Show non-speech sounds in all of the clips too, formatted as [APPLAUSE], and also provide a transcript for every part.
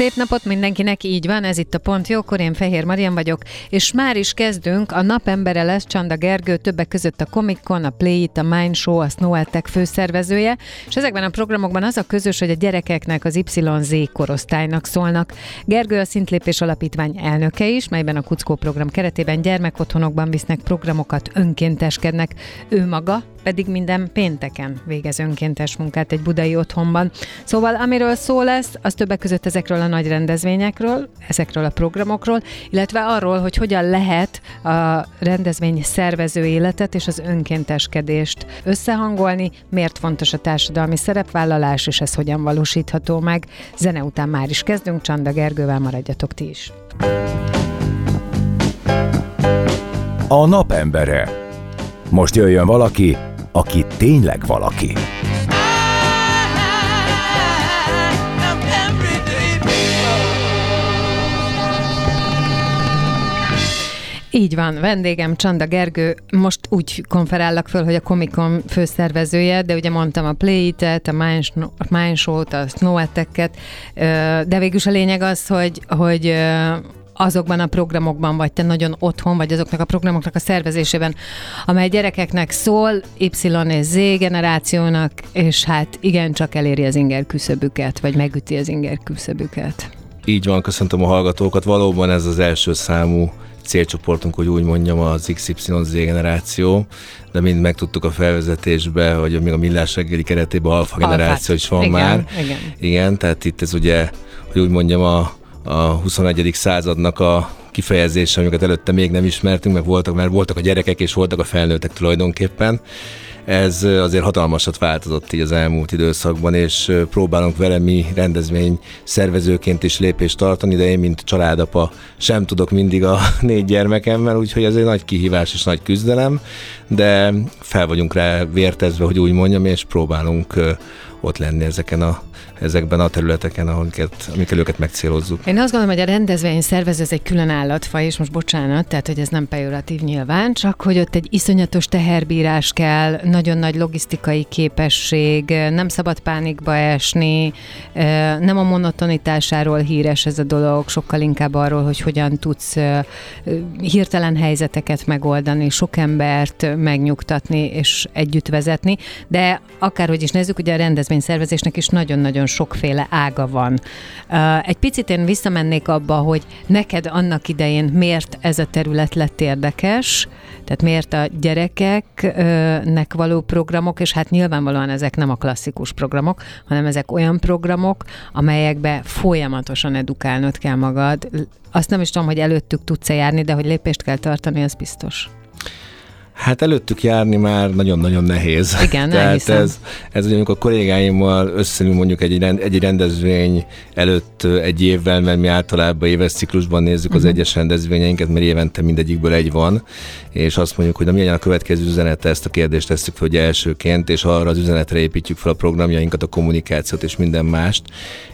Szép napot mindenkinek, így van, ez itt a Pont Jókor, én Fehér Marian vagyok, és már is kezdünk, a napembere lesz Csanda Gergő, többek között a Comic Con, a Play It, a Mind Show, a Snow Tech főszervezője, és ezekben a programokban az a közös, hogy a gyerekeknek az YZ korosztálynak szólnak. Gergő a Szintlépés Alapítvány elnöke is, melyben a Kuckó program keretében gyermekotthonokban visznek programokat, önkénteskednek. Ő maga pedig minden pénteken végez önkéntes munkát egy budai otthonban. Szóval amiről szó lesz, az többek között ezekről a nagy rendezvényekről, ezekről a programokról, illetve arról, hogy hogyan lehet a rendezvény szervező életet és az önkénteskedést összehangolni, miért fontos a társadalmi szerepvállalás, és ez hogyan valósítható meg. Zene után már is kezdünk, Csanda Gergővel maradjatok ti is. A napembere. Most jöjjön valaki, aki tényleg valaki. Így van, vendégem Csanda Gergő, most úgy konferállak föl, hogy a Comicon főszervezője, de ugye mondtam a Play-it, a Mind Show-t, a Snow de végülis a lényeg az, hogy, hogy azokban a programokban vagy te nagyon otthon, vagy azoknak a programoknak a szervezésében, amely gyerekeknek szól, Y és Z generációnak, és hát igencsak eléri az inger küszöbüket, vagy megüti az inger küszöbüket. Így van, köszöntöm a hallgatókat. Valóban ez az első számú célcsoportunk, hogy úgy mondjam, az XYZ generáció, de mind megtudtuk a felvezetésbe, hogy még a millás reggeli keretében alfa generáció is van igen, már. Igen. igen, tehát itt ez ugye, hogy úgy mondjam, a a 21. századnak a kifejezése, amiket előtte még nem ismertünk, meg voltak, mert voltak a gyerekek és voltak a felnőttek tulajdonképpen. Ez azért hatalmasat változott így az elmúlt időszakban, és próbálunk vele mi rendezvény szervezőként is lépést tartani, de én, mint családapa sem tudok mindig a [LAUGHS] négy gyermekemmel, úgyhogy ez egy nagy kihívás és nagy küzdelem, de fel vagyunk rá vértezve, hogy úgy mondjam, és próbálunk ott lenni ezeken a ezekben a területeken, amiket, amikkel őket megcélozzuk. Én azt gondolom, hogy a rendezvény szervező ez egy külön állatfaj, és most bocsánat, tehát hogy ez nem pejoratív nyilván, csak hogy ott egy iszonyatos teherbírás kell, nagyon nagy logisztikai képesség, nem szabad pánikba esni, nem a monotonitásáról híres ez a dolog, sokkal inkább arról, hogy hogyan tudsz hirtelen helyzeteket megoldani, sok embert megnyugtatni és együtt vezetni, de akárhogy is nézzük, ugye a rendezvényszervezésnek is nagyon-nagyon sokféle ága van. Egy picit én visszamennék abba, hogy neked annak idején miért ez a terület lett érdekes, tehát miért a gyerekeknek való programok, és hát nyilvánvalóan ezek nem a klasszikus programok, hanem ezek olyan programok, amelyekbe folyamatosan edukálnod kell magad. Azt nem is tudom, hogy előttük tudsz-e járni, de hogy lépést kell tartani, az biztos. Hát előttük járni már nagyon-nagyon nehéz. Igen, [LAUGHS] Tehát ez, ez ugye, amikor a kollégáimmal összeülünk mondjuk egy, egy rendezvény előtt egy évvel, mert mi általában éves ciklusban nézzük uh-huh. az mhm. egyes rendezvényeinket, mert évente mindegyikből egy van, és azt mondjuk, hogy na milyen a következő üzenete, ezt a kérdést tesszük fel, hogy elsőként, és arra az üzenetre építjük fel a programjainkat, a kommunikációt és minden mást,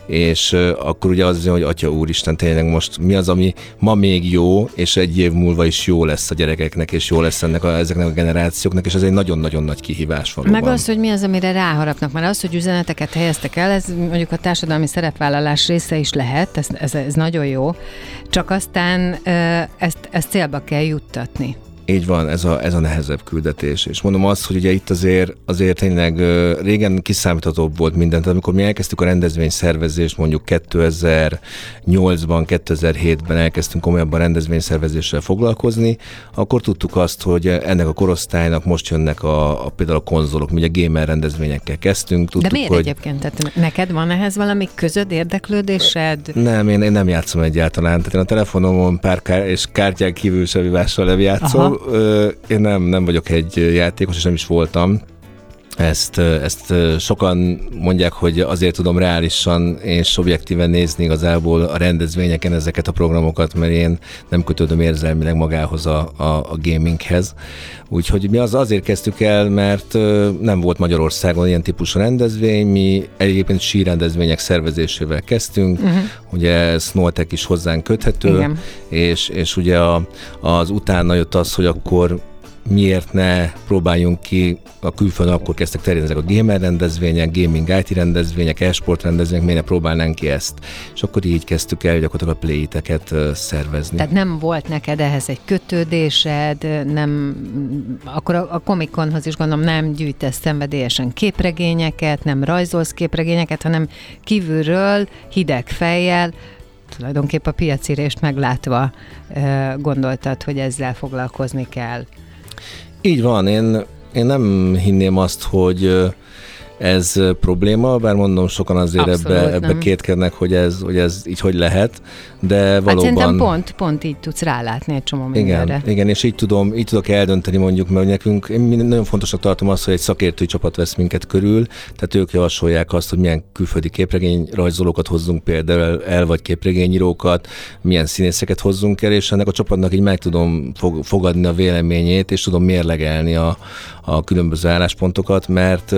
és akkor ugye az, hogy Atya Úristen, tényleg most mi az, ami ma még jó, és egy év múlva is jó lesz a gyerekeknek, és jó lesz ennek a, ezeknek a generációknak, és ez egy nagyon-nagyon nagy kihívás van. Meg az, hogy mi az, amire ráharapnak, mert az, hogy üzeneteket helyeztek el, ez mondjuk a társadalmi szerepvállalás része is lehet, ez, ez, ez nagyon jó, csak aztán ezt, ezt célba kell juttatni. Így van, ez a, ez a nehezebb küldetés. És mondom azt, hogy ugye itt azért, azért tényleg régen kiszámíthatóbb volt minden. Tehát amikor mi elkezdtük a rendezvény szervezést, mondjuk 2008-ban, 2007-ben elkezdtünk komolyabban rendezvény szervezéssel foglalkozni, akkor tudtuk azt, hogy ennek a korosztálynak most jönnek a, a például a konzolok, mi ugye gamer rendezvényekkel kezdtünk. Tudtuk, De miért hogy... egyébként? Tehát neked van ehhez valami közöd, érdeklődésed? Nem, én, én nem játszom egyáltalán. Tehát én a telefonomon pár kár, és kártyák kívül sevivással játszom, én nem, nem vagyok egy játékos, és nem is voltam. Ezt, ezt sokan mondják, hogy azért tudom reálisan és objektíven nézni igazából a rendezvényeken ezeket a programokat, mert én nem kötődöm érzelmileg magához a, a, a gaminghez. Úgyhogy mi az azért kezdtük el, mert nem volt Magyarországon ilyen típusú rendezvény, mi egyébként sírendezvények szervezésével kezdtünk, uh-huh. ugye Snowtech is hozzánk köthető, Igen. és, és ugye a, az utána jött az, hogy akkor miért ne próbáljunk ki, a külföldön akkor kezdtek terjedni ezek a gamer rendezvények, gaming IT rendezvények, e-sport rendezvények, miért ne próbálnánk ki ezt. És akkor így kezdtük el gyakorlatilag a play-teket szervezni. Tehát nem volt neked ehhez egy kötődésed, nem, akkor a, a komikonhoz is gondolom nem gyűjtesz szenvedélyesen képregényeket, nem rajzolsz képregényeket, hanem kívülről hideg fejjel tulajdonképpen a piacirést meglátva gondoltad, hogy ezzel foglalkozni kell. Így van, én, én nem hinném azt, hogy ez probléma, bár mondom, sokan azért Abszolút ebbe, ebbe kétkednek, hogy ez, hogy ez így hogy lehet, de hát valóban... Hát szerintem pont, pont így tudsz rálátni egy csomó mindenre. Igen, igen, és így tudom, így tudok eldönteni mondjuk, mert nekünk, én nagyon fontosnak tartom azt, hogy egy szakértői csapat vesz minket körül, tehát ők javasolják azt, hogy milyen külföldi képregény rajzolókat hozzunk például el, vagy képregényírókat, milyen színészeket hozzunk el, és ennek a csapatnak így meg tudom fogadni a véleményét, és tudom mérlegelni a, a különböző álláspontokat, mert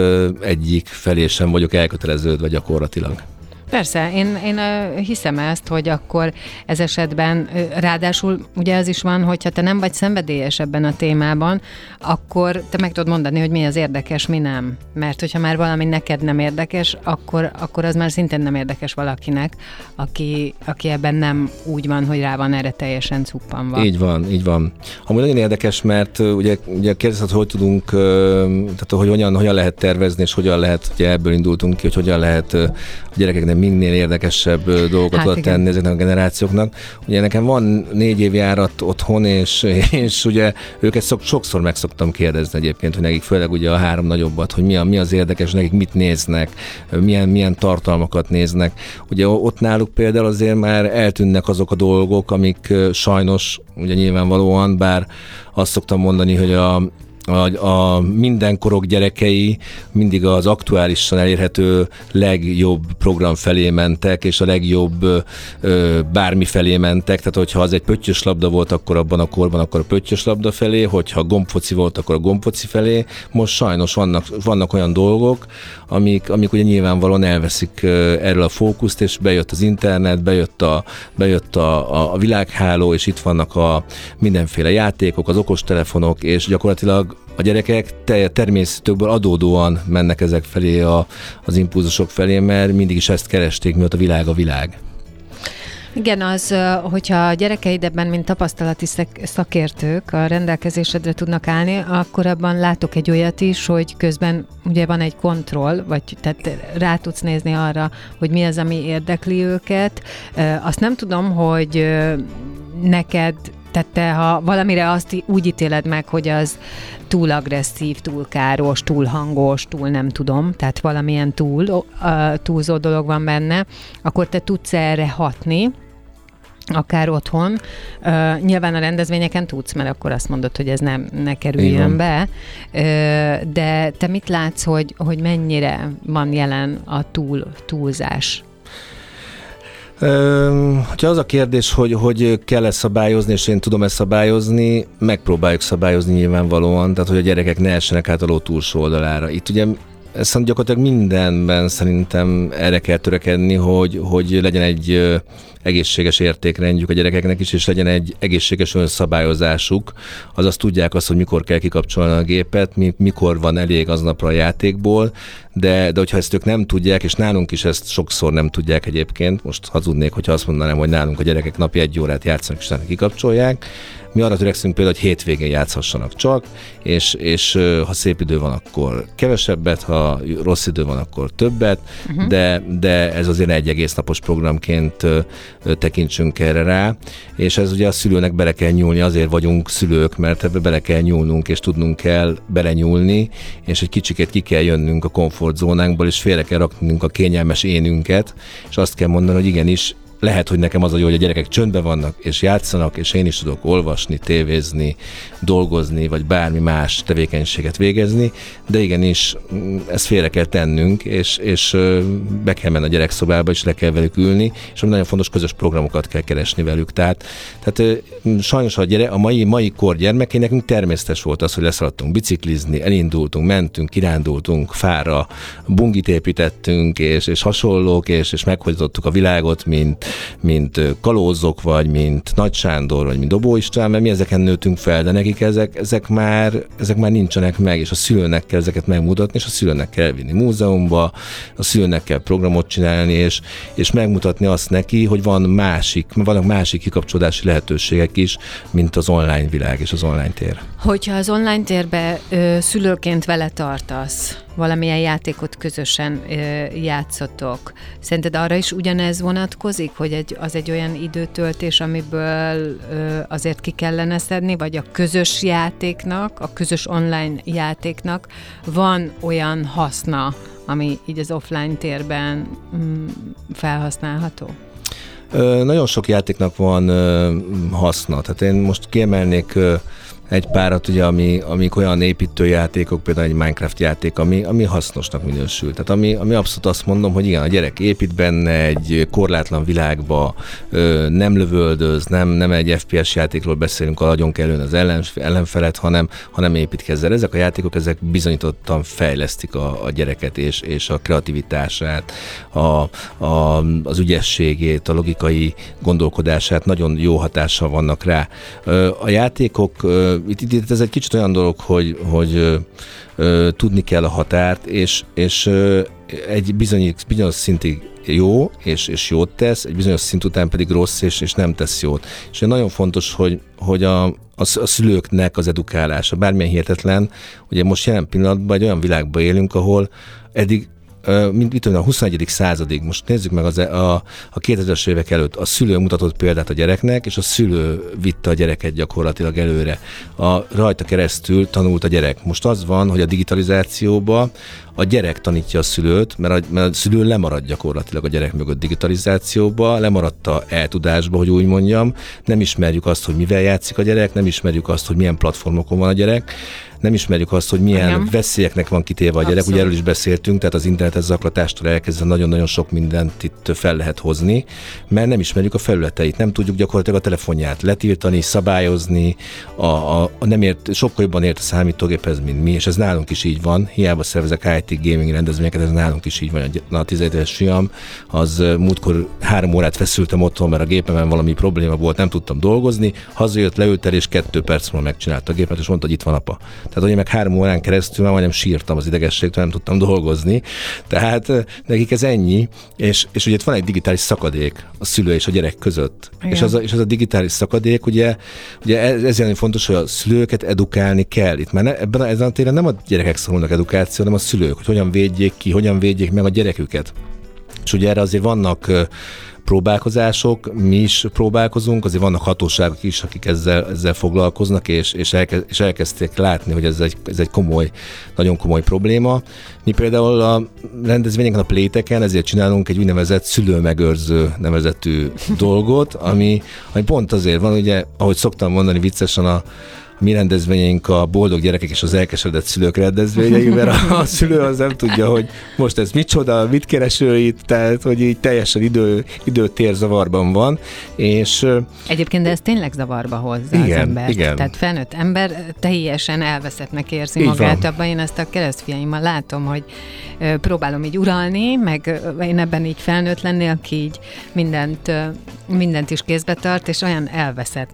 egyik felé sem vagyok elköteleződve gyakorlatilag. Persze, én, én hiszem ezt, hogy akkor ez esetben, ráadásul ugye az is van, hogyha te nem vagy szenvedélyes ebben a témában, akkor te meg tudod mondani, hogy mi az érdekes, mi nem. Mert hogyha már valami neked nem érdekes, akkor, akkor az már szintén nem érdekes valakinek, aki, aki ebben nem úgy van, hogy rá van erre teljesen cuppanva. Így van, így van. Amúgy nagyon érdekes, mert ugye, ugye kérdezted, hogy tudunk, tehát hogy hogyan, hogyan lehet tervezni, és hogyan lehet, ugye ebből indultunk ki, hogy hogyan lehet a gyerekeknek minél érdekesebb dolgokat hát tenni ezeknek a generációknak. Ugye nekem van négy év járat otthon, és, [LAUGHS] és ugye őket szok, sokszor meg szoktam kérdezni egyébként, hogy nekik főleg ugye a három nagyobbat, hogy mi, a, mi az érdekes, nekik mit néznek, milyen, milyen tartalmakat néznek. Ugye ott náluk például azért már eltűnnek azok a dolgok, amik sajnos, ugye nyilvánvalóan, bár azt szoktam mondani, hogy a, a, a mindenkorok gyerekei mindig az aktuálisan elérhető legjobb program felé mentek, és a legjobb ö, bármi felé mentek, tehát hogyha az egy pöttyös labda volt, akkor abban a korban, akkor a pöttyös labda felé, hogyha gombfoci volt, akkor a gombfoci felé. Most sajnos vannak, vannak olyan dolgok, amik, amik ugye nyilvánvalóan elveszik erről a fókuszt, és bejött az internet, bejött a, bejött a, a, a világháló, és itt vannak a mindenféle játékok, az okostelefonok, és gyakorlatilag a gyerekek természetükből adódóan mennek ezek felé a, az impulzusok felé, mert mindig is ezt keresték, miatt a világ a világ. Igen, az, hogyha a gyerekeid ebben, mint tapasztalati szakértők a rendelkezésedre tudnak állni, akkor abban látok egy olyat is, hogy közben ugye van egy kontroll, vagy tehát rá tudsz nézni arra, hogy mi az, ami érdekli őket. Azt nem tudom, hogy neked tehát te, ha valamire azt úgy ítéled meg, hogy az túl agresszív, túl káros, túl hangos, túl nem tudom, tehát valamilyen túl, túlzó dolog van benne, akkor te tudsz erre hatni, akár otthon. Uh, nyilván a rendezvényeken tudsz, mert akkor azt mondod, hogy ez nem ne kerüljön be. Uh, de te mit látsz, hogy, hogy mennyire van jelen a túl, túlzás? Ha az a kérdés, hogy, hogy kell-e szabályozni, és én tudom ezt szabályozni, megpróbáljuk szabályozni nyilvánvalóan, tehát hogy a gyerekek ne essenek át a ló túlsó oldalára. Itt ugye ezt gyakorlatilag mindenben szerintem erre kell törekedni, hogy, hogy legyen egy egészséges értékrendjük a gyerekeknek is, és legyen egy egészséges önszabályozásuk, azaz tudják azt, hogy mikor kell kikapcsolni a gépet, mikor van elég aznapra a játékból, de, de hogyha ezt ők nem tudják, és nálunk is ezt sokszor nem tudják egyébként, most hazudnék, hogyha azt mondanám, hogy nálunk a gyerekek napi egy órát játszanak, és kikapcsolják, mi arra törekszünk például, hogy hétvégén játszhassanak csak, és, és ha szép idő van, akkor kevesebbet, ha rossz idő van, akkor többet, uh-huh. de, de ez azért egy egész napos programként tekintsünk erre rá, és ez ugye a szülőnek bele kell nyúlni, azért vagyunk szülők, mert ebbe bele kell nyúlnunk, és tudnunk kell belenyúlni, és egy kicsiket ki kell jönnünk a komfortzónánkból, és félre kell raknunk a kényelmes énünket, és azt kell mondani, hogy igenis, lehet, hogy nekem az a jó, hogy a gyerekek csöndben vannak, és játszanak, és én is tudok olvasni, tévézni, dolgozni, vagy bármi más tevékenységet végezni, de igenis mm, ezt félre kell tennünk, és, és be kell menni a gyerekszobába, és le kell velük ülni, és nagyon fontos közös programokat kell keresni velük. Tehát, tehát sajnos a, gyere, a mai, mai kor gyermekén nekünk természetes volt az, hogy leszaladtunk biciklizni, elindultunk, mentünk, kirándultunk fára, bungit építettünk, és, és hasonlók, és, és meghozottuk a világot, mint, mint kalózok, vagy mint Nagy Sándor, vagy mint Dobó István, mert mi ezeken nőttünk fel, de nekik ezek, ezek, már, ezek már nincsenek meg, és a szülőnek kell ezeket megmutatni, és a szülőnek kell vinni múzeumba, a szülőnek kell programot csinálni, és, és megmutatni azt neki, hogy van másik, vannak másik kikapcsolódási lehetőségek is, mint az online világ és az online tér. Hogyha az online térbe ö, szülőként vele tartasz, valamilyen játékot közösen ö, játszotok, szerinted arra is ugyanez vonatkozik, hogy egy, az egy olyan időtöltés, amiből ö, azért ki kellene szedni, vagy a közös játéknak, a közös online játéknak van olyan haszna, ami így az offline térben mm, felhasználható? Ö, nagyon sok játéknak van ö, haszna. Tehát én most kiemelnék ö, egy párat, ugye, ami, amik olyan építőjátékok, például egy Minecraft játék, ami, ami hasznosnak minősül. Tehát ami, ami abszolút azt mondom, hogy igen, a gyerek épít benne egy korlátlan világba, ö, nem lövöldöz, nem, nem egy FPS játékról beszélünk, a nagyon kellően az ellen, ellenfelet, hanem, hanem építkezzel. Ezek a játékok, ezek bizonyítottan fejlesztik a, a gyereket és, és a kreativitását, a, a, az ügyességét, a logikai gondolkodását, nagyon jó hatással vannak rá. A játékok itt, itt ez egy kicsit olyan dolog, hogy, hogy ö, tudni kell a határt, és, és ö, egy bizonyos, bizonyos szintig jó, és, és jót tesz, egy bizonyos szint után pedig rossz, és, és nem tesz jót. És nagyon fontos, hogy, hogy a, a, a szülőknek az edukálása, bármilyen hihetetlen, ugye most jelen pillanatban egy olyan világban élünk, ahol eddig mint tudom, a 21. századig, most nézzük meg az, e, a, a 2000-es évek előtt, a szülő mutatott példát a gyereknek, és a szülő vitte a gyereket gyakorlatilag előre. A rajta keresztül tanult a gyerek. Most az van, hogy a digitalizációba a gyerek tanítja a szülőt, mert a, mert a szülő lemarad gyakorlatilag a gyerek mögött digitalizációba, lemaradt a eltudásba, hogy úgy mondjam, nem ismerjük azt, hogy mivel játszik a gyerek, nem ismerjük azt, hogy milyen platformokon van a gyerek, nem ismerjük azt, hogy milyen Igen. veszélyeknek van kitéve a gyerek, Abszolút. ugye erről is beszéltünk, tehát az internetes zaklatástól elkezdve nagyon-nagyon sok mindent itt fel lehet hozni, mert nem ismerjük a felületeit, nem tudjuk gyakorlatilag a telefonját letiltani, szabályozni, a, a, a nem ért, sokkal jobban ért a számítógéphez, mint mi, és ez nálunk is így van, hiába szervezek IT gaming rendezvényeket, ez nálunk is így van, a 17 éves fiam, az múltkor három órát feszültem otthon, mert a gépemen valami probléma volt, nem tudtam dolgozni, hazajött, leült el, és kettő perc múlva megcsinálta a gépet, és mondta, hogy itt van apa. Tehát, hogy meg három órán keresztül már majdnem sírtam az idegességtől, nem tudtam dolgozni. Tehát nekik ez ennyi, és, és ugye itt van egy digitális szakadék a szülő és a gyerek között. És az, a, és az a digitális szakadék, ugye, ugye ez, ez nagyon fontos, hogy a szülőket edukálni kell. Itt már ne, ebben ezen a téren nem a gyerekek szólnak edukáció, hanem a szülők, hogy hogyan védjék ki, hogyan védjék meg a gyereküket. És ugye erre azért vannak próbálkozások, mi is próbálkozunk, azért vannak hatóságok is, akik ezzel, ezzel foglalkoznak, és, és, elke, és elkezdték látni, hogy ez egy, ez egy komoly, nagyon komoly probléma. Mi például a rendezvényeken, a pléteken ezért csinálunk egy úgynevezett szülőmegőrző nevezetű dolgot, ami, ami pont azért van, ugye, ahogy szoktam mondani viccesen a mi rendezvényeink a boldog gyerekek és az elkeseredett szülők rendezvényei, mert [LAUGHS] a, szülő az nem tudja, hogy most ez micsoda, mit kereső itt, tehát hogy így teljesen idő, időtér zavarban van, és... Egyébként de ez tényleg zavarba hozza igen, az embert. Igen. Tehát felnőtt ember teljesen elveszettnek érzi így magát. Van. Abban én ezt a keresztfiaimmal látom, hogy próbálom így uralni, meg én ebben így felnőtt lenni, aki így mindent, mindent is kézbe tart, és olyan elveszett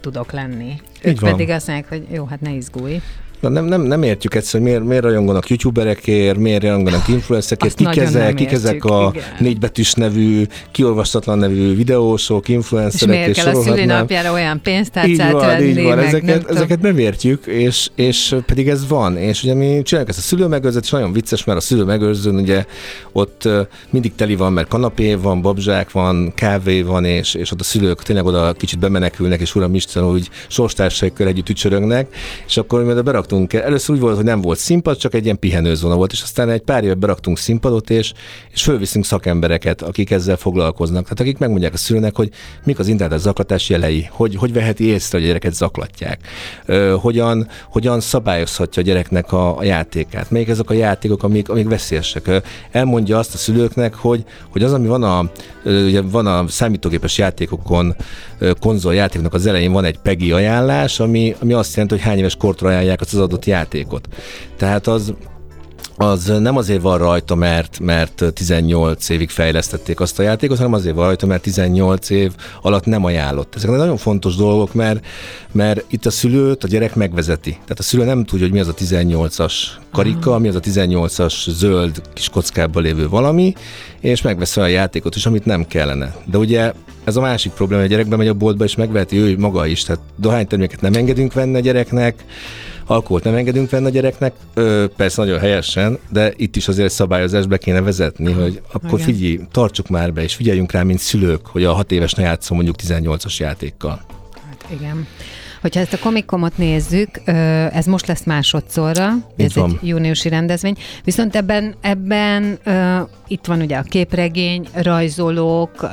tudok lenni. Így ők van. pedig azt mondják, hogy jó, hát ne izgulj. Na, nem, nem, nem értjük egyszer, hogy miért, miért rajonganak youtuberekért, miért rajonganak influencerekért, kik, ezek, kik ezek a igen. négybetűs nevű, kiolvastatlan nevű videósok, influencerek. És miért és kell a szülinapjára olyan pénztárcát így van, venni, így van. Ezeket, nem ezeket nem értjük, és, és pedig ez van. És ugye mi csináljuk ezt a szülőmegőrzőt, és nagyon vicces, mert a szülőmegőrzőn ugye ott mindig teli van, mert kanapé van, babzsák van, kávé van, és, és ott a szülők tényleg oda kicsit bemenekülnek, és uram Isten úgy sorstársaikkal együtt ücsörögnek, és akkor mi oda akartunk, először úgy volt, hogy nem volt színpad, csak egy ilyen pihenőzóna volt, és aztán egy pár éve beraktunk színpadot, és, és fölviszünk szakembereket, akik ezzel foglalkoznak. Tehát akik megmondják a szülőnek, hogy mik az internet zaklatás jelei, hogy, hogy veheti észre, hogy a gyereket zaklatják, ö, hogyan, hogyan szabályozhatja a gyereknek a, a játékát, melyik ezek a játékok, amik, amik veszélyesek. Elmondja azt a szülőknek, hogy, hogy az, ami van a, ugye van a számítógépes játékokon, konzoljátéknak az elején van egy PEGI ajánlás, ami, ami azt jelenti, hogy hány éves kortra ajánlják az adott játékot. Tehát az az nem azért van rajta, mert, mert 18 évig fejlesztették azt a játékot, hanem azért van rajta, mert 18 év alatt nem ajánlott. Ezek nagyon fontos dolgok, mert, mert itt a szülőt a gyerek megvezeti. Tehát a szülő nem tudja, hogy mi az a 18-as karika, mi az a 18-as zöld kis kockában lévő valami, és megveszi a játékot is, amit nem kellene. De ugye ez a másik probléma, hogy a gyerek bemegy a boltba, és megveheti ő maga is. Tehát dohányterméket nem engedünk venni a gyereknek, alkoholt nem engedünk venni a gyereknek, ö, persze nagyon helyesen, de itt is azért szabályozást be kéne vezetni, hogy akkor figyelj, tartsuk már be, és figyeljünk rá, mint szülők, hogy a hat éves ne játszom mondjuk 18-as játékkal. Hát igen. Hogyha ezt a komikomot nézzük, ez most lesz másodszorra, Így ez van. egy júniusi rendezvény, viszont ebben, ebben uh, itt van ugye a képregény, rajzolók, uh,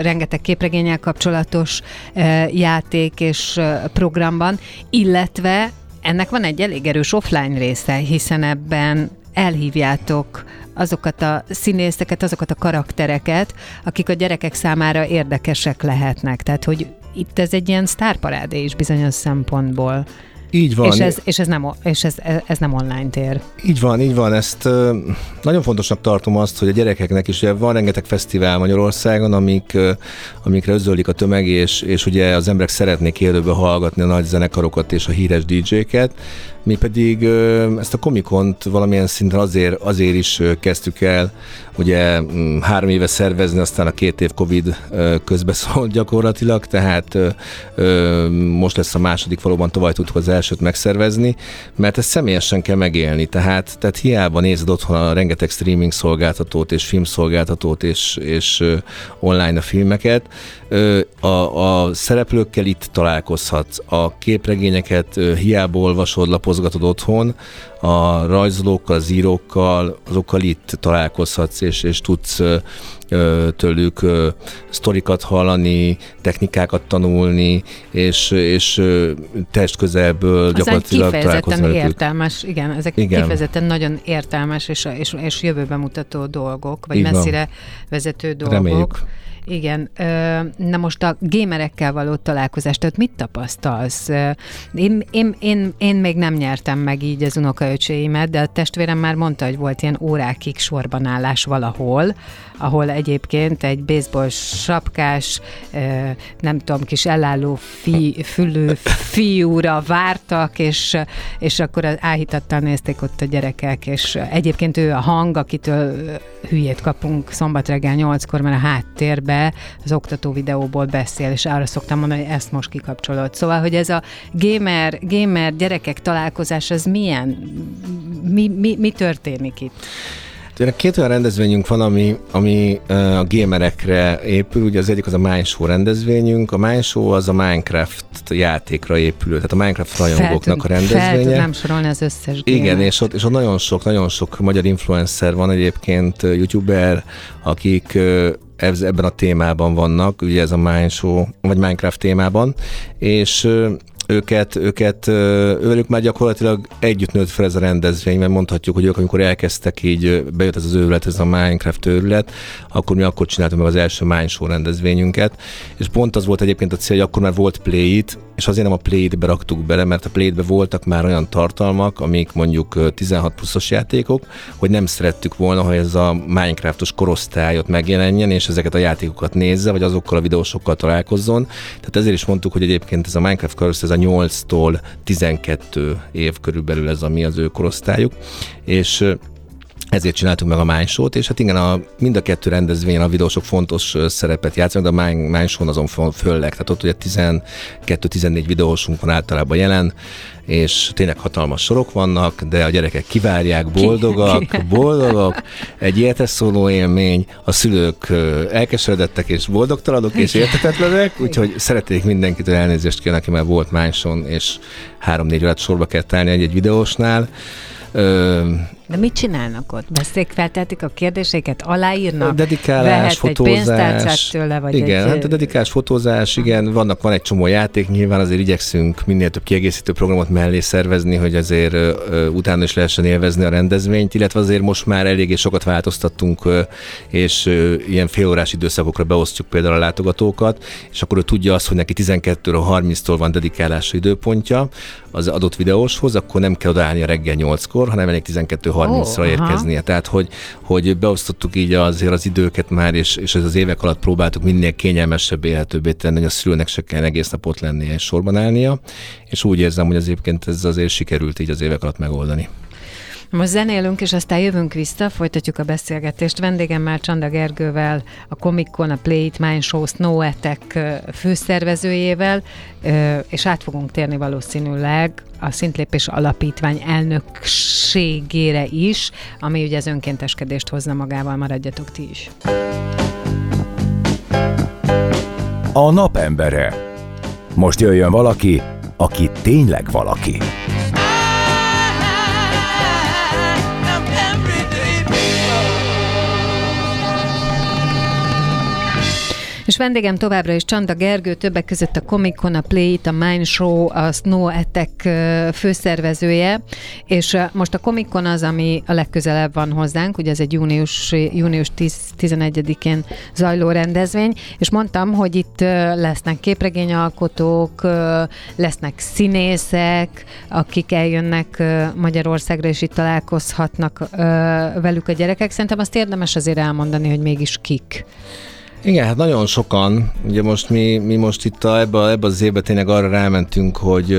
rengeteg képregényel kapcsolatos uh, játék és uh, programban, illetve ennek van egy elég erős offline része, hiszen ebben elhívjátok azokat a színészeket, azokat a karaktereket, akik a gyerekek számára érdekesek lehetnek. Tehát, hogy itt ez egy ilyen sztárparádé is bizonyos szempontból. Így van. És, ez, és, ez, nem, és ez, ez nem online tér. Így van, így van. Ezt nagyon fontosnak tartom azt, hogy a gyerekeknek is ugye van rengeteg fesztivál Magyarországon, amik, amikre özölik a tömeg, és, és ugye az emberek szeretnék élőben hallgatni a nagy zenekarokat és a híres DJ-ket. Mi pedig ezt a komikont valamilyen szinten azért, azért is kezdtük el, ugye mm, három éve szervezni, aztán a két év Covid közbeszólt gyakorlatilag, tehát most lesz a második, valóban tavaly tudtuk az elsőt megszervezni, mert ezt személyesen kell megélni, tehát, tehát hiába nézed otthon a rengeteg streaming szolgáltatót és filmszolgáltatót és, és online a filmeket, a, a szereplőkkel itt találkozhatsz, a képregényeket hiába olvasod, lapozgatod otthon, a rajzolókkal, az írókkal, azokkal itt találkozhatsz, és, és tudsz tőlük sztorikat hallani, technikákat tanulni, és, és ö, testközelből Aztán gyakorlatilag kifejezetten velük. értelmes, igen, ezek Igen. kifejezetten nagyon értelmes és, és, és jövőbe mutató dolgok, vagy Így van. messzire vezető dolgok. Reméljük. Igen. Na most a gémerekkel való találkozást, tehát mit tapasztalsz? Én, én, én, én még nem nyertem meg így az unokaöcséimet, de a testvérem már mondta, hogy volt ilyen órákig sorban állás valahol, ahol egyébként egy baseball sapkás, nem tudom, kis elálló fi, fülő fiúra vártak, és, és akkor áhítattal nézték ott a gyerekek, és egyébként ő a hang, akitől hülyét kapunk szombat reggel nyolckor, mert a háttérbe az oktató videóból beszél, és arra szoktam mondani, hogy ezt most kikapcsolod. Szóval, hogy ez a gamer, gamer gyerekek találkozás, az milyen? Mi, mi, mi történik itt? Két olyan rendezvényünk van, ami, ami a gamerekre épül, ugye az egyik az a Mindshow rendezvényünk, a Mindshow az a Minecraft játékra épülő, tehát a Minecraft rajongóknak a Fel rendezvénye. tudnám sorolni az összes Igen, gamert. és ott, és ott nagyon sok, nagyon sok magyar influencer van egyébként, youtuber, akik ez, ebben a témában vannak, ugye ez a Mindshow, vagy Minecraft témában, és őket, őket őlük már gyakorlatilag együtt nőtt fel ez a rendezvény, mert mondhatjuk, hogy ők amikor elkezdtek így, bejött ez az őrület, ez a Minecraft őrület, akkor mi akkor csináltuk meg az első Mindshow rendezvényünket, és pont az volt egyébként a cél, hogy akkor már volt Play It, és azért nem a Play-be raktuk bele, mert a Play-be voltak már olyan tartalmak, amik mondjuk ö, 16 pluszos játékok, hogy nem szerettük volna, hogy ez a Minecraftos korosztályot megjelenjen, és ezeket a játékokat nézze, vagy azokkal a videósokkal találkozzon. Tehát ezért is mondtuk, hogy egyébként ez a Minecraft korosztály, ez a 8-tól 12 év körülbelül ez a mi az ő korosztályuk, és ezért csináltuk meg a Mind Show-t, és hát igen, a, mind a kettő rendezvényen a videósok fontos szerepet játszanak, de a Mind, Mind Show-n azon fölleg, tehát ott ugye 12-14 videósunk van általában jelen, és tényleg hatalmas sorok vannak, de a gyerekek kivárják, boldogak, boldogok, egy életes szóló élmény, a szülők elkeseredettek és boldogtalanok és értetetlenek, úgyhogy szeretnék mindenkitől elnézést kérni, aki már volt Mindson, és három-négy órát sorba kell állni egy-egy videósnál. De mit csinálnak ott? Beszék, feltehetik a kérdéseket, aláírnak? Dedikálás, fotózás. tőle, vagy igen, egy... hát a dedikálás, fotózás, igen, vannak, van egy csomó játék, nyilván azért igyekszünk minél több kiegészítő programot mellé szervezni, hogy azért uh, utána is lehessen élvezni a rendezvényt, illetve azért most már eléggé sokat változtattunk, uh, és uh, ilyen félórás időszakokra beosztjuk például a látogatókat, és akkor ő tudja azt, hogy neki 12-ről 30-tól van dedikálási időpontja az adott videóshoz, akkor nem kell odaállni a reggel 8-kor, hanem elég 12 30-ra oh, érkeznie. Tehát, hogy, hogy beosztottuk így azért az időket már, és, és ez az évek alatt próbáltuk minél kényelmesebb, élhetőbbé tenni, hogy a szülőnek se kell egész nap ott lennie és sorban állnia, és úgy érzem, hogy az egyébként ez azért sikerült így az évek alatt megoldani. Most zenélünk, és aztán jövünk vissza, folytatjuk a beszélgetést. Vendégemmel Csanda Gergővel, a Comic Con, a Play It Mind Show Snow Attack főszervezőjével, és át fogunk térni valószínűleg a Szintlépés Alapítvány elnökségére is, ami ugye az önkénteskedést hozna magával, maradjatok ti is. A napembere. Most jöjjön valaki, aki tényleg valaki. És vendégem továbbra is Csanda Gergő, többek között a Comic Con, a Play It, a Mind Show, a Snow Attack főszervezője, és most a Comic Con az, ami a legközelebb van hozzánk, ugye ez egy június, június 10-11-én zajló rendezvény, és mondtam, hogy itt lesznek képregényalkotók, lesznek színészek, akik eljönnek Magyarországra, és itt találkozhatnak velük a gyerekek. Szerintem azt érdemes azért elmondani, hogy mégis kik. Igen, hát nagyon sokan. Ugye most mi, mi most itt a, ebbe, ebbe az évben tényleg arra rámentünk, hogy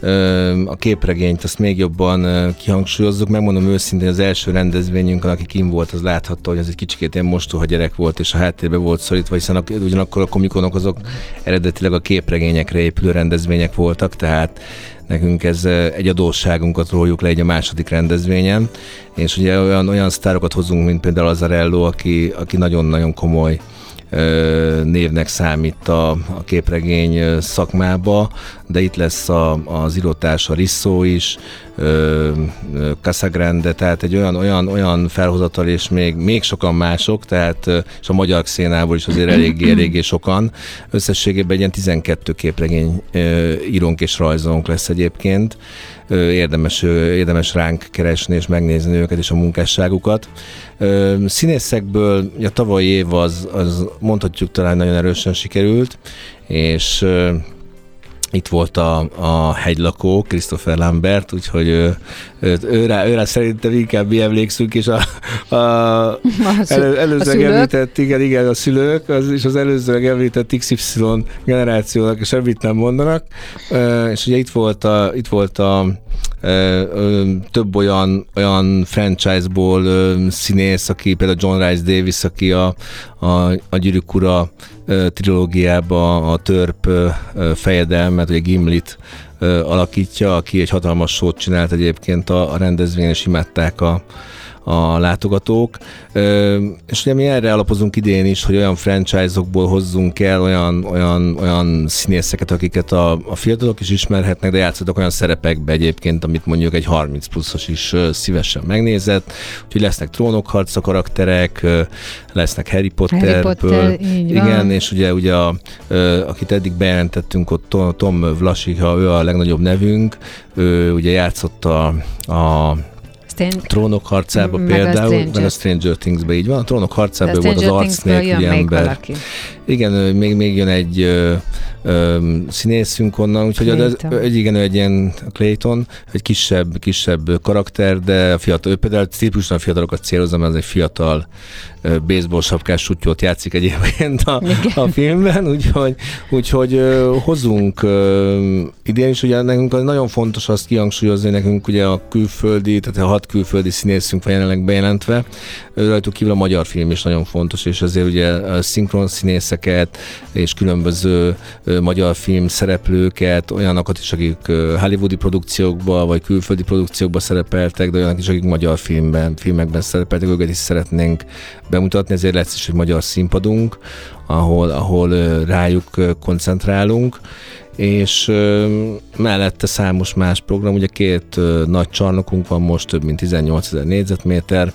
ö, a képregényt azt még jobban ö, kihangsúlyozzuk. Megmondom őszintén, az első rendezvényünkön, aki kim volt, az láthatta, hogy az egy kicsikét ilyen mostoha gyerek volt, és a háttérbe volt szorítva, hiszen a, ugyanakkor a komikonok azok eredetileg a képregényekre épülő rendezvények voltak, tehát nekünk ez egy adósságunkat róljuk le egy a második rendezvényen, és ugye olyan, olyan sztárokat hozunk, mint például Azarello, aki, aki nagyon-nagyon komoly névnek számít a, a képregény szakmába, de itt lesz a, az írótársa Risszó is, Casagrande, tehát egy olyan, olyan, olyan felhozatal, és még, még sokan mások, tehát és a magyar szénából is azért eléggé, [CLEARS THROAT] eléggé sokan. Összességében egy ilyen 12 képregény írónk és rajzolónk lesz egyébként. Érdemes, érdemes ránk keresni és megnézni őket és a munkásságukat. Színészekből a tavalyi év az, az mondhatjuk talán nagyon erősen sikerült, és itt volt a, a hegylakó, Christopher Lambert, úgyhogy ő, ő, őrá, őrá szerintem inkább mi emlékszünk, és a, a, [LAUGHS] a elő, előzőleg említett, igen, igen, a szülők, az, és az előzőleg említett XY generációnak semmit nem mondanak, és ugye itt volt a, itt volt a több olyan, olyan franchise-ból színész, aki például John Rice Davis, aki a, a, a Gyűrűk Ura trilógiába a törp fejedelmet, vagy Gimlit alakítja, aki egy hatalmas sót csinált egyébként a, a rendezvényen, és imádták a, a látogatók. És ugye mi erre alapozunk idén is, hogy olyan franchise-okból hozzunk el olyan, olyan, olyan színészeket, akiket a, a fiatalok is ismerhetnek, de játszottak olyan szerepekbe egyébként, amit mondjuk egy 30 pluszos is szívesen megnézett. Úgyhogy lesznek trónokharca karakterek, lesznek Harry Potterből. Harry Potter, igen, és ugye, ugye a, akit eddig bejelentettünk, ott Tom, Vlasiha, ő a legnagyobb nevünk, ő ugye játszott a, a Stranger... Trónok harcába meg például, a meg a Stranger Things-be így van. A Trónok harcába volt az arcnélküli ember. Valaki. Igen, még, még jön egy ö, ö, színészünk onnan, úgyhogy az, egy, igen, egy ilyen Clayton, egy kisebb, kisebb karakter, de fiatal, ő például típusan a fiatalokat célozom, ez egy fiatal baseball sapkás sutyót játszik egyébként a, a filmben, úgyhogy, úgyhogy hozunk idén is, ugye nekünk nagyon fontos azt kihangsúlyozni, nekünk ugye a külföldi, tehát a hat külföldi színészünk van jelenleg bejelentve, rajtuk kívül a magyar film is nagyon fontos, és ezért ugye a szinkron színészeket és különböző magyar film szereplőket, olyanokat is, akik hollywoodi produkciókba vagy külföldi produkciókba szerepeltek, de olyanok is, akik magyar filmben, filmekben szerepeltek, őket is szeretnénk bemutatni, ezért lesz is egy magyar színpadunk, ahol, ahol rájuk koncentrálunk, és mellette számos más program, ugye két nagy csarnokunk van most, több mint 18 ezer négyzetméter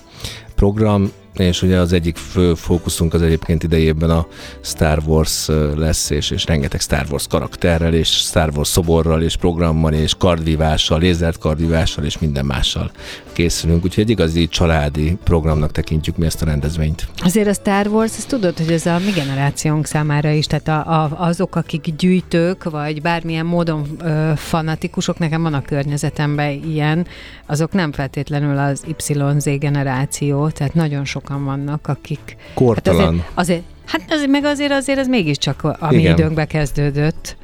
program, és ugye az egyik fő fókuszunk az egyébként idejében a Star Wars lesz, és, és rengeteg Star Wars karakterrel, és Star Wars szoborral, és programmal, és kardvívással, lézert kardvívással, és minden mással készülünk. Úgyhogy egy igazi családi programnak tekintjük mi ezt a rendezvényt. Azért a Star Wars, ezt tudod, hogy ez a mi generációnk számára is, tehát a, a, azok, akik gyűjtők, vagy bármilyen módon ö, fanatikusok, nekem van a környezetemben ilyen, azok nem feltétlenül az YZ generáció, tehát nagyon sok sokan vannak, akik... Kortalan. Hát azért, azért, hát azért, meg azért azért ez mégiscsak a mi Igen. időnkbe kezdődött.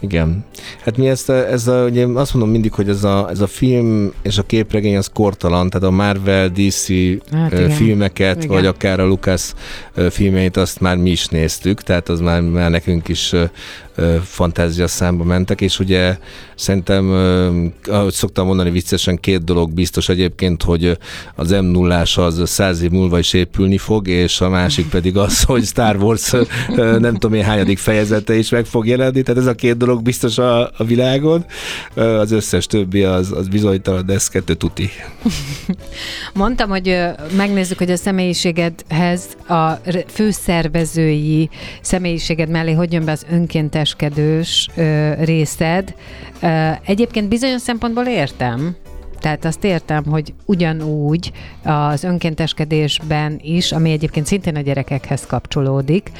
Igen. Hát mi ezt, ez a, ugye azt mondom mindig, hogy ez a, ez a film és a képregény az kortalan, tehát a Marvel, DC hát igen. filmeket, igen. vagy akár a Lucas filmeit, azt már mi is néztük, tehát az már, már nekünk is fantázia számba mentek, és ugye szerintem, ahogy szoktam mondani viccesen, két dolog biztos egyébként, hogy az m 0 az száz év múlva is épülni fog, és a másik pedig az, [LAUGHS] hogy Star Wars nem tudom én hányadik fejezete is meg fog jelenni, tehát ez a két dolog biztos a, a világon, az összes többi az, az bizonytalan, de ez kettő tuti. [LAUGHS] Mondtam, hogy megnézzük, hogy a személyiségedhez a főszervezői személyiséged mellé hogy jön be az önkéntes kereskedős ö, részed. Ö, egyébként bizonyos szempontból értem, tehát azt értem, hogy ugyanúgy az önkénteskedésben is, ami egyébként szintén a gyerekekhez kapcsolódik,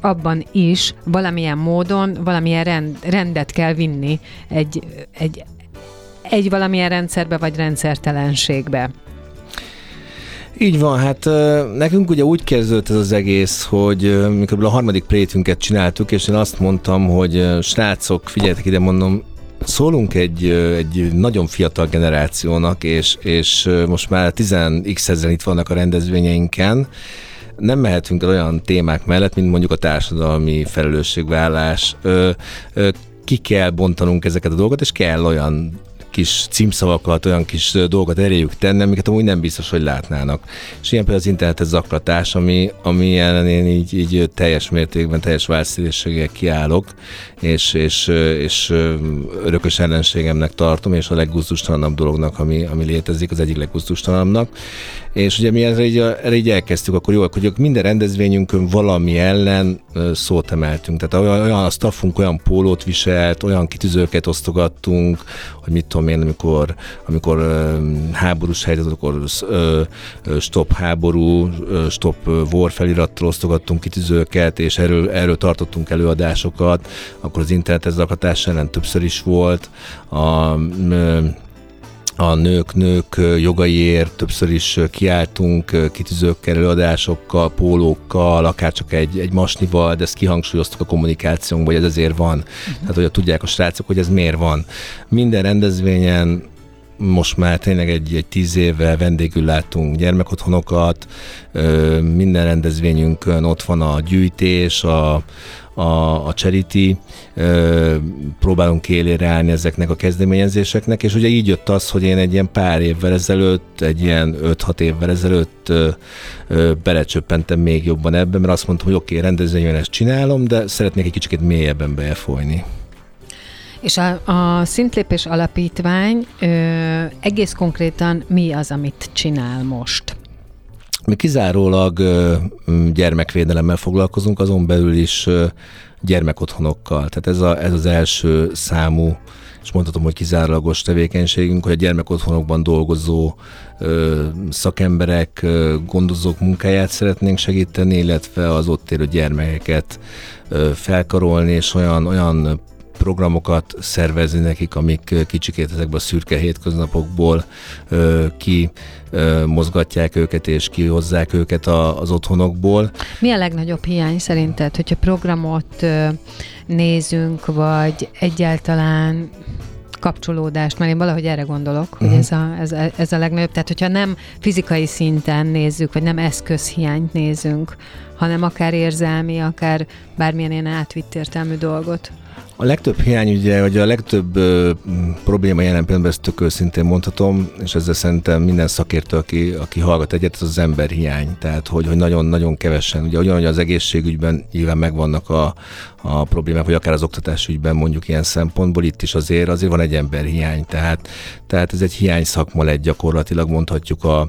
abban is valamilyen módon, valamilyen rend, rendet kell vinni egy, egy, egy valamilyen rendszerbe vagy rendszertelenségbe. Így van, hát nekünk ugye úgy kezdődött ez az egész, hogy mikor a harmadik prétünket csináltuk, és én azt mondtam, hogy srácok, figyeljetek ide, mondom, szólunk egy, egy nagyon fiatal generációnak, és, és most már 10x ezer itt vannak a rendezvényeinken, nem mehetünk el olyan témák mellett, mint mondjuk a társadalmi felelősségvállás. Ö, ki kell bontanunk ezeket a dolgokat, és kell olyan kis címszavakat, olyan kis dolgokat eléjük tenni, amiket amúgy nem biztos, hogy látnának. És ilyen például az internetes zaklatás, ami, ami ellen én így, így teljes mértékben, teljes válszívészséggel kiállok, és, és, és örökös ellenségemnek tartom, és a leggusztustalanabb dolognak, ami, ami létezik, az egyik leggusztustalanabbnak. És ugye mi erre így, erre így elkezdtük, akkor jó, hogy minden rendezvényünkön valami ellen szót emeltünk. Tehát olyan, olyan a staffunk olyan pólót viselt, olyan kitűzőket osztogattunk, hogy mit tudom én, amikor, amikor háborús helyzet, akkor stop háború, stop war felirattal osztogattunk kitűzőket, és erről, erről tartottunk előadásokat, akkor az internetes zaklatás ellen többször is volt. A, a nők, nők jogaiért többször is kiálltunk kitűzőkkel, előadásokkal, pólókkal, akár csak egy, egy masnival, de ezt kihangsúlyoztuk a kommunikációnkban, hogy ez ezért van. Uh-huh. Tehát, hogy tudják a srácok, hogy ez miért van. Minden rendezvényen most már tényleg egy, egy tíz éve vendégül látunk gyermekotthonokat, minden rendezvényünkön ott van a gyűjtés, a, a, a charity, próbálunk élére állni ezeknek a kezdeményezéseknek, és ugye így jött az, hogy én egy ilyen pár évvel ezelőtt, egy ilyen 5-6 évvel ezelőtt belecsöppentem még jobban ebben, mert azt mondtam, hogy oké, okay, rendezvényben ezt csinálom, de szeretnék egy kicsit mélyebben befolyni. És a, a Szintlépés Alapítvány ö, egész konkrétan mi az, amit csinál most? Mi kizárólag gyermekvédelemmel foglalkozunk, azon belül is gyermekotthonokkal. Tehát ez, a, ez az első számú és mondhatom, hogy kizárólagos tevékenységünk, hogy a gyermekotthonokban dolgozó ö, szakemberek, ö, gondozók munkáját szeretnénk segíteni, illetve az ott élő gyermekeket ö, felkarolni, és olyan, olyan programokat szervezni nekik, amik kicsikét ezekből a szürke hétköznapokból ö, ki ö, mozgatják őket és kihozzák őket a, az otthonokból. Mi a legnagyobb hiány szerinted, hogyha programot ö, nézünk, vagy egyáltalán kapcsolódást, mert én valahogy erre gondolok, uh-huh. hogy ez a, ez, ez a legnagyobb. Tehát, hogyha nem fizikai szinten nézzük, vagy nem eszközhiányt nézünk, hanem akár érzelmi, akár bármilyen ilyen átvitt értelmű dolgot. A legtöbb hiány, ugye, vagy a legtöbb ö, probléma jelen pillanatban, ezt tök őszintén mondhatom, és ezzel szerintem minden szakértő, aki, aki hallgat egyet, az az emberhiány. Tehát, hogy, hogy nagyon-nagyon kevesen, ugye ugyanúgy az egészségügyben nyilván megvannak a, a problémák, vagy akár az oktatásügyben mondjuk ilyen szempontból, itt is azért, azért van egy emberhiány. Tehát, tehát ez egy hiány szakma lett gyakorlatilag, mondhatjuk a,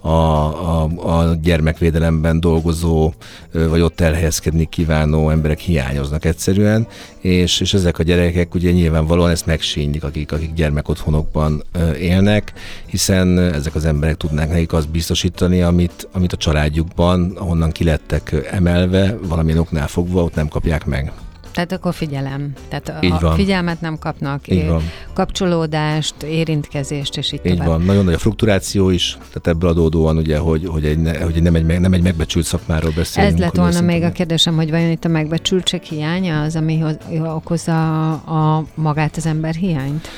a, a, a gyermekvédelemben dolgozó, vagy ott elhelyezkedni kívánó emberek hiányoznak egyszerűen, és, és ezek a gyerekek ugye nyilvánvalóan ezt megsínylik, akik, akik gyermekotthonokban élnek, hiszen ezek az emberek tudnák nekik azt biztosítani, amit, amit a családjukban, ahonnan kilettek emelve, valamilyen oknál fogva, ott nem kapják meg. Tehát akkor figyelem. Tehát így a van. figyelmet nem kapnak, így van. kapcsolódást, érintkezést, és így Így tovább. van. Nagyon nagy a flukturáció is, tehát ebből adódóan ugye, hogy, hogy, egy, hogy nem, egy, nem egy megbecsült szakmáról beszélünk. Ez lett volna még a kérdésem, hogy vajon itt a megbecsültség hiánya az, ami okozza a magát az ember hiányt?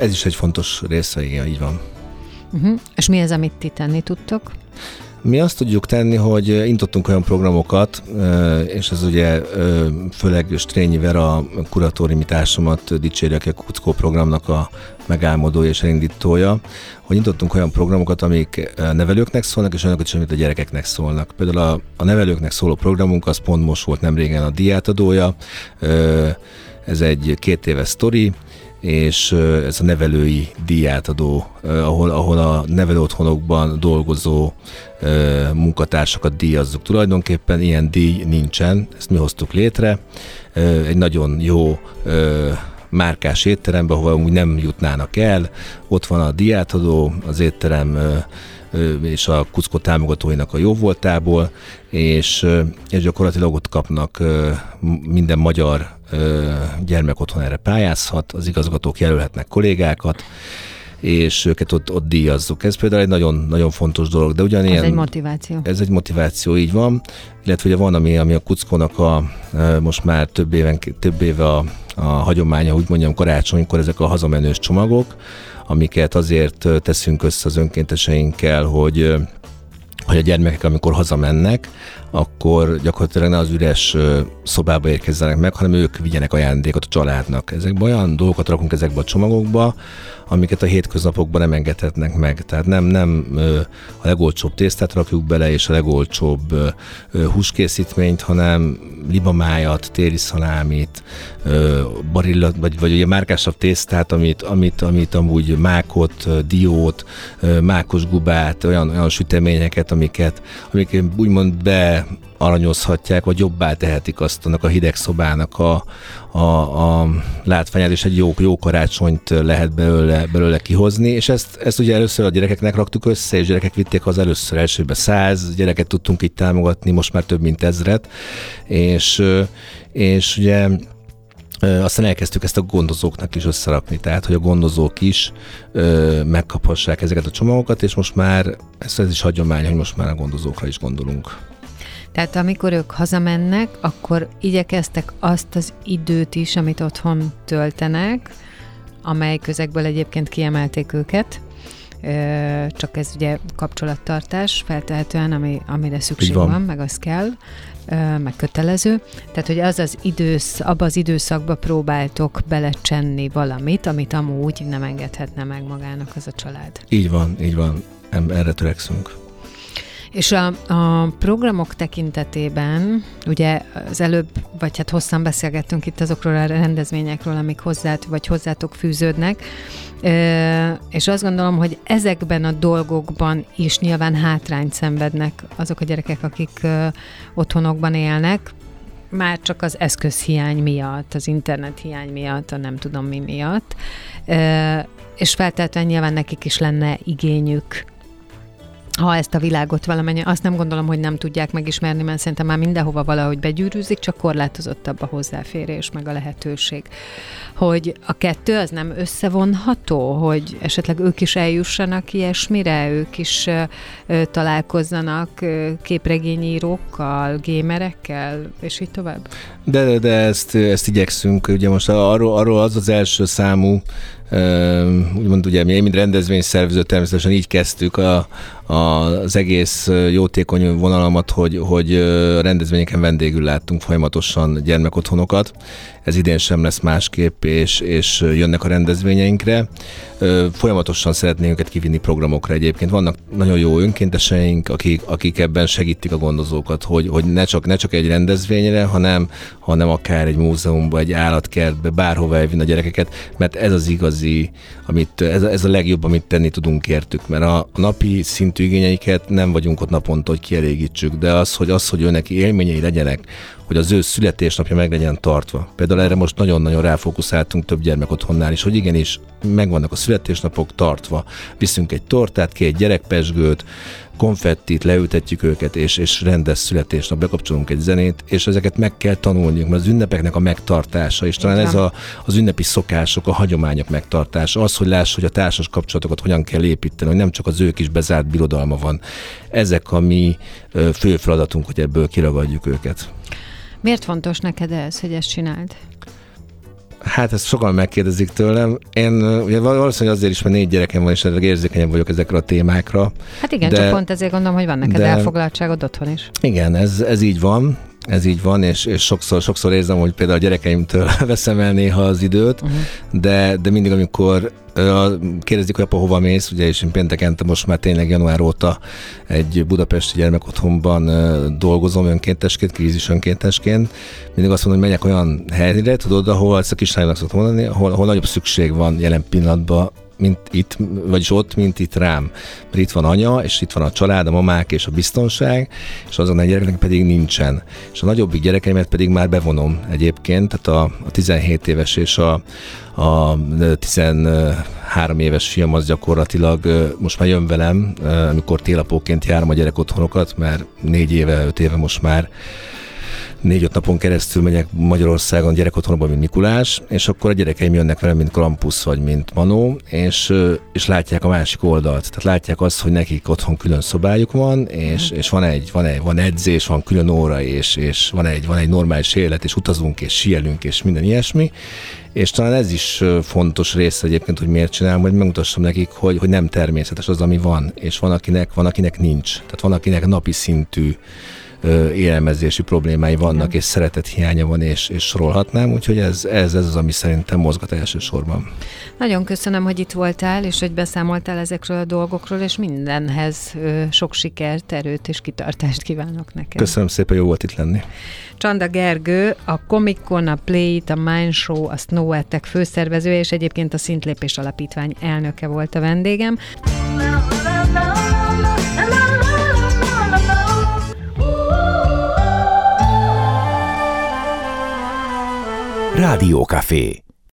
Ez is egy fontos része, igen, így van. Uh-huh. És mi az, amit ti tenni tudtok? Mi azt tudjuk tenni, hogy intottunk olyan programokat, és ez ugye főleg Strényi Vera kuratóriumi társamat dicséri, aki a Kuckó programnak a megálmodója és elindítója, hogy intottunk olyan programokat, amik nevelőknek szólnak, és olyanokat is, amit a gyerekeknek szólnak. Például a, a nevelőknek szóló programunk, az pont most volt nem régen a diátadója, ez egy két éves sztori, és ez a nevelői díjátadó, ahol, ahol a nevelő otthonokban dolgozó munkatársakat díjazzuk. Tulajdonképpen ilyen díj nincsen, ezt mi hoztuk létre. Egy nagyon jó márkás étterembe, ahol úgy nem jutnának el. Ott van a diátadó, az étterem és a Kuckó támogatóinak a jó voltából, és, és gyakorlatilag ott kapnak minden magyar gyermek otthon erre pályázhat, az igazgatók jelölhetnek kollégákat, és őket ott, ott díjazzuk. Ez például egy nagyon, nagyon fontos dolog, de ugyanilyen... Ez egy motiváció. Ez egy motiváció, így van. Illetve ugye van, ami, ami a Kuckónak a, most már több, éven, több éve a, a hagyománya, úgy mondjam, karácsonykor ezek a hazamenős csomagok, amiket azért teszünk össze az önkénteseinkkel, hogy hogy a gyermekek, amikor hazamennek, akkor gyakorlatilag ne az üres szobába érkezzenek meg, hanem ők vigyenek ajándékot a családnak. Ezekben olyan dolgokat rakunk ezekbe a csomagokba, amiket a hétköznapokban nem engedhetnek meg. Tehát nem, nem a legolcsóbb tésztát rakjuk bele, és a legolcsóbb húskészítményt, hanem libamájat, téli szalámit, barillat, vagy, vagy ugye márkásabb tésztát, amit, amit, amit amúgy mákot, diót, mákos gubát, olyan, olyan süteményeket, amiket, amiket úgymond be aranyozhatják, vagy jobbá tehetik azt annak a hideg szobának a, a, a látványát, és egy jó, jó karácsonyt lehet belőle, belőle kihozni, és ezt, ezt ugye először a gyerekeknek raktuk össze, és gyerekek vitték az először elsőbe száz gyereket tudtunk így támogatni, most már több mint ezret, és, és ugye aztán elkezdtük ezt a gondozóknak is összerakni, tehát hogy a gondozók is ö, megkaphassák ezeket a csomagokat, és most már ez, ez is hagyomány, hogy most már a gondozókra is gondolunk. Tehát amikor ők hazamennek, akkor igyekeztek azt az időt is, amit otthon töltenek, amely közegből egyébként kiemelték őket, csak ez ugye kapcsolattartás feltehetően, ami, amire szükség van. van, meg az kell, meg kötelező. Tehát, hogy az az idősz, abba az időszakba próbáltok belecsenni valamit, amit amúgy nem engedhetne meg magának az a család. Így van, így van. Erre törekszünk. És a, a programok tekintetében, ugye az előbb, vagy hát hosszan beszélgettünk itt azokról a rendezvényekről, amik hozzát, vagy hozzátok fűződnek, és azt gondolom, hogy ezekben a dolgokban is nyilván hátrányt szenvednek azok a gyerekek, akik otthonokban élnek, már csak az eszközhiány miatt, az internet hiány miatt, a nem tudom mi miatt, és feltétlenül nyilván nekik is lenne igényük ha ezt a világot valamennyi, azt nem gondolom, hogy nem tudják megismerni, mert szerintem már mindenhova valahogy begyűrűzik, csak korlátozottabb a hozzáférés, meg a lehetőség. Hogy a kettő az nem összevonható, hogy esetleg ők is eljussanak ilyesmire, ők is ö, találkozzanak ö, képregényírókkal, gémerekkel, és így tovább? De, de, de ezt, ezt igyekszünk, ugye most arról, arról az az első számú úgymond ugye mi, mint rendezvényszervező természetesen így kezdtük a, a, az egész jótékony vonalamat, hogy, hogy rendezvényeken vendégül láttunk folyamatosan gyermekotthonokat. Ez idén sem lesz másképp, és, és jönnek a rendezvényeinkre. Folyamatosan szeretnénk őket kivinni programokra egyébként. Vannak nagyon jó önkénteseink, akik, akik ebben segítik a gondozókat, hogy, hogy ne, csak, ne csak egy rendezvényre, hanem, hanem akár egy múzeumba, egy állatkertbe, bárhova elvinni a gyerekeket, mert ez az igazi, amit, ez, ez a legjobb, amit tenni tudunk értük, mert a, a napi szintű igényeiket nem vagyunk ott naponta, hogy kielégítsük, de az, hogy az, hogy őnek élményei legyenek, hogy az ő születésnapja meg legyen tartva. Például erre most nagyon-nagyon ráfókuszáltunk több gyermek otthonnál is, hogy igenis megvannak a születésnapok tartva. Viszünk egy tortát, egy gyerekpesgőt, konfettit, leültetjük őket, és, és rendes születésnap, bekapcsolunk egy zenét, és ezeket meg kell tanulniuk, mert az ünnepeknek a megtartása, és talán ez a, az ünnepi szokások, a hagyományok megtartása, az, hogy láss, hogy a társas kapcsolatokat hogyan kell építeni, hogy nem csak az ők is bezárt birodalma van. Ezek a mi fő feladatunk, hogy ebből kiragadjuk őket. Miért fontos neked ez, hogy ezt csináld? Hát ezt sokan megkérdezik tőlem. Én ugye valószínűleg azért is, mert négy gyerekem van, és érzékenyebb vagyok ezekre a témákra. Hát igen, de, csak pont ezért gondolom, hogy van neked de, elfoglaltságod otthon is. Igen, ez, ez így van. Ez így van, és, és sokszor, sokszor érzem, hogy például a gyerekeimtől [LAUGHS] veszem el néha az időt, uh-huh. de, de mindig, amikor kérdezik, hogy apa hova mész, ugye, és én pénteken most már tényleg január óta egy budapesti gyermekotthonban dolgozom önkéntesként, krízis önkéntesként. Mindig azt mondom, hogy megyek olyan helyre, tudod, ahol ezt a kislánynak szoktam mondani, ahol, ahol nagyobb szükség van jelen pillanatban mint itt, vagyis ott, mint itt rám. Mert itt van anya, és itt van a család, a mamák és a biztonság, és azon a gyereknek pedig nincsen. És a nagyobbik gyerekeimet pedig már bevonom egyébként, tehát a, a 17 éves és a, a 13 éves fiam az gyakorlatilag most már jön velem, amikor télapóként járom a gyerek otthonokat, mert négy éve, öt éve most már négy-öt napon keresztül megyek Magyarországon gyerekotthonban, mint Mikulás, és akkor a gyerekeim jönnek velem, mint Krampus vagy mint Manó, és, és látják a másik oldalt. Tehát látják azt, hogy nekik otthon külön szobájuk van, és, és van, egy, van, egy, van edzés, van külön óra, és, és van, egy, van egy normális élet, és utazunk, és sielünk, és minden ilyesmi. És talán ez is fontos része egyébként, hogy miért csinálom, hogy megmutassam nekik, hogy, hogy nem természetes az, ami van, és van akinek, van akinek nincs. Tehát van akinek napi szintű élelmezési problémái vannak, Igen. és szeretet hiánya van, és, és sorolhatnám, úgyhogy ez, ez, ez az, ami szerintem mozgat elsősorban. Nagyon köszönöm, hogy itt voltál, és hogy beszámoltál ezekről a dolgokról, és mindenhez sok sikert, erőt és kitartást kívánok neked. Köszönöm szépen, jó volt itt lenni. Csanda Gergő, a Comic Con, a Play a Mind Show, a Snow Attack főszervezője, és egyébként a Szintlépés Alapítvány elnöke volt a vendégem. Radio Café.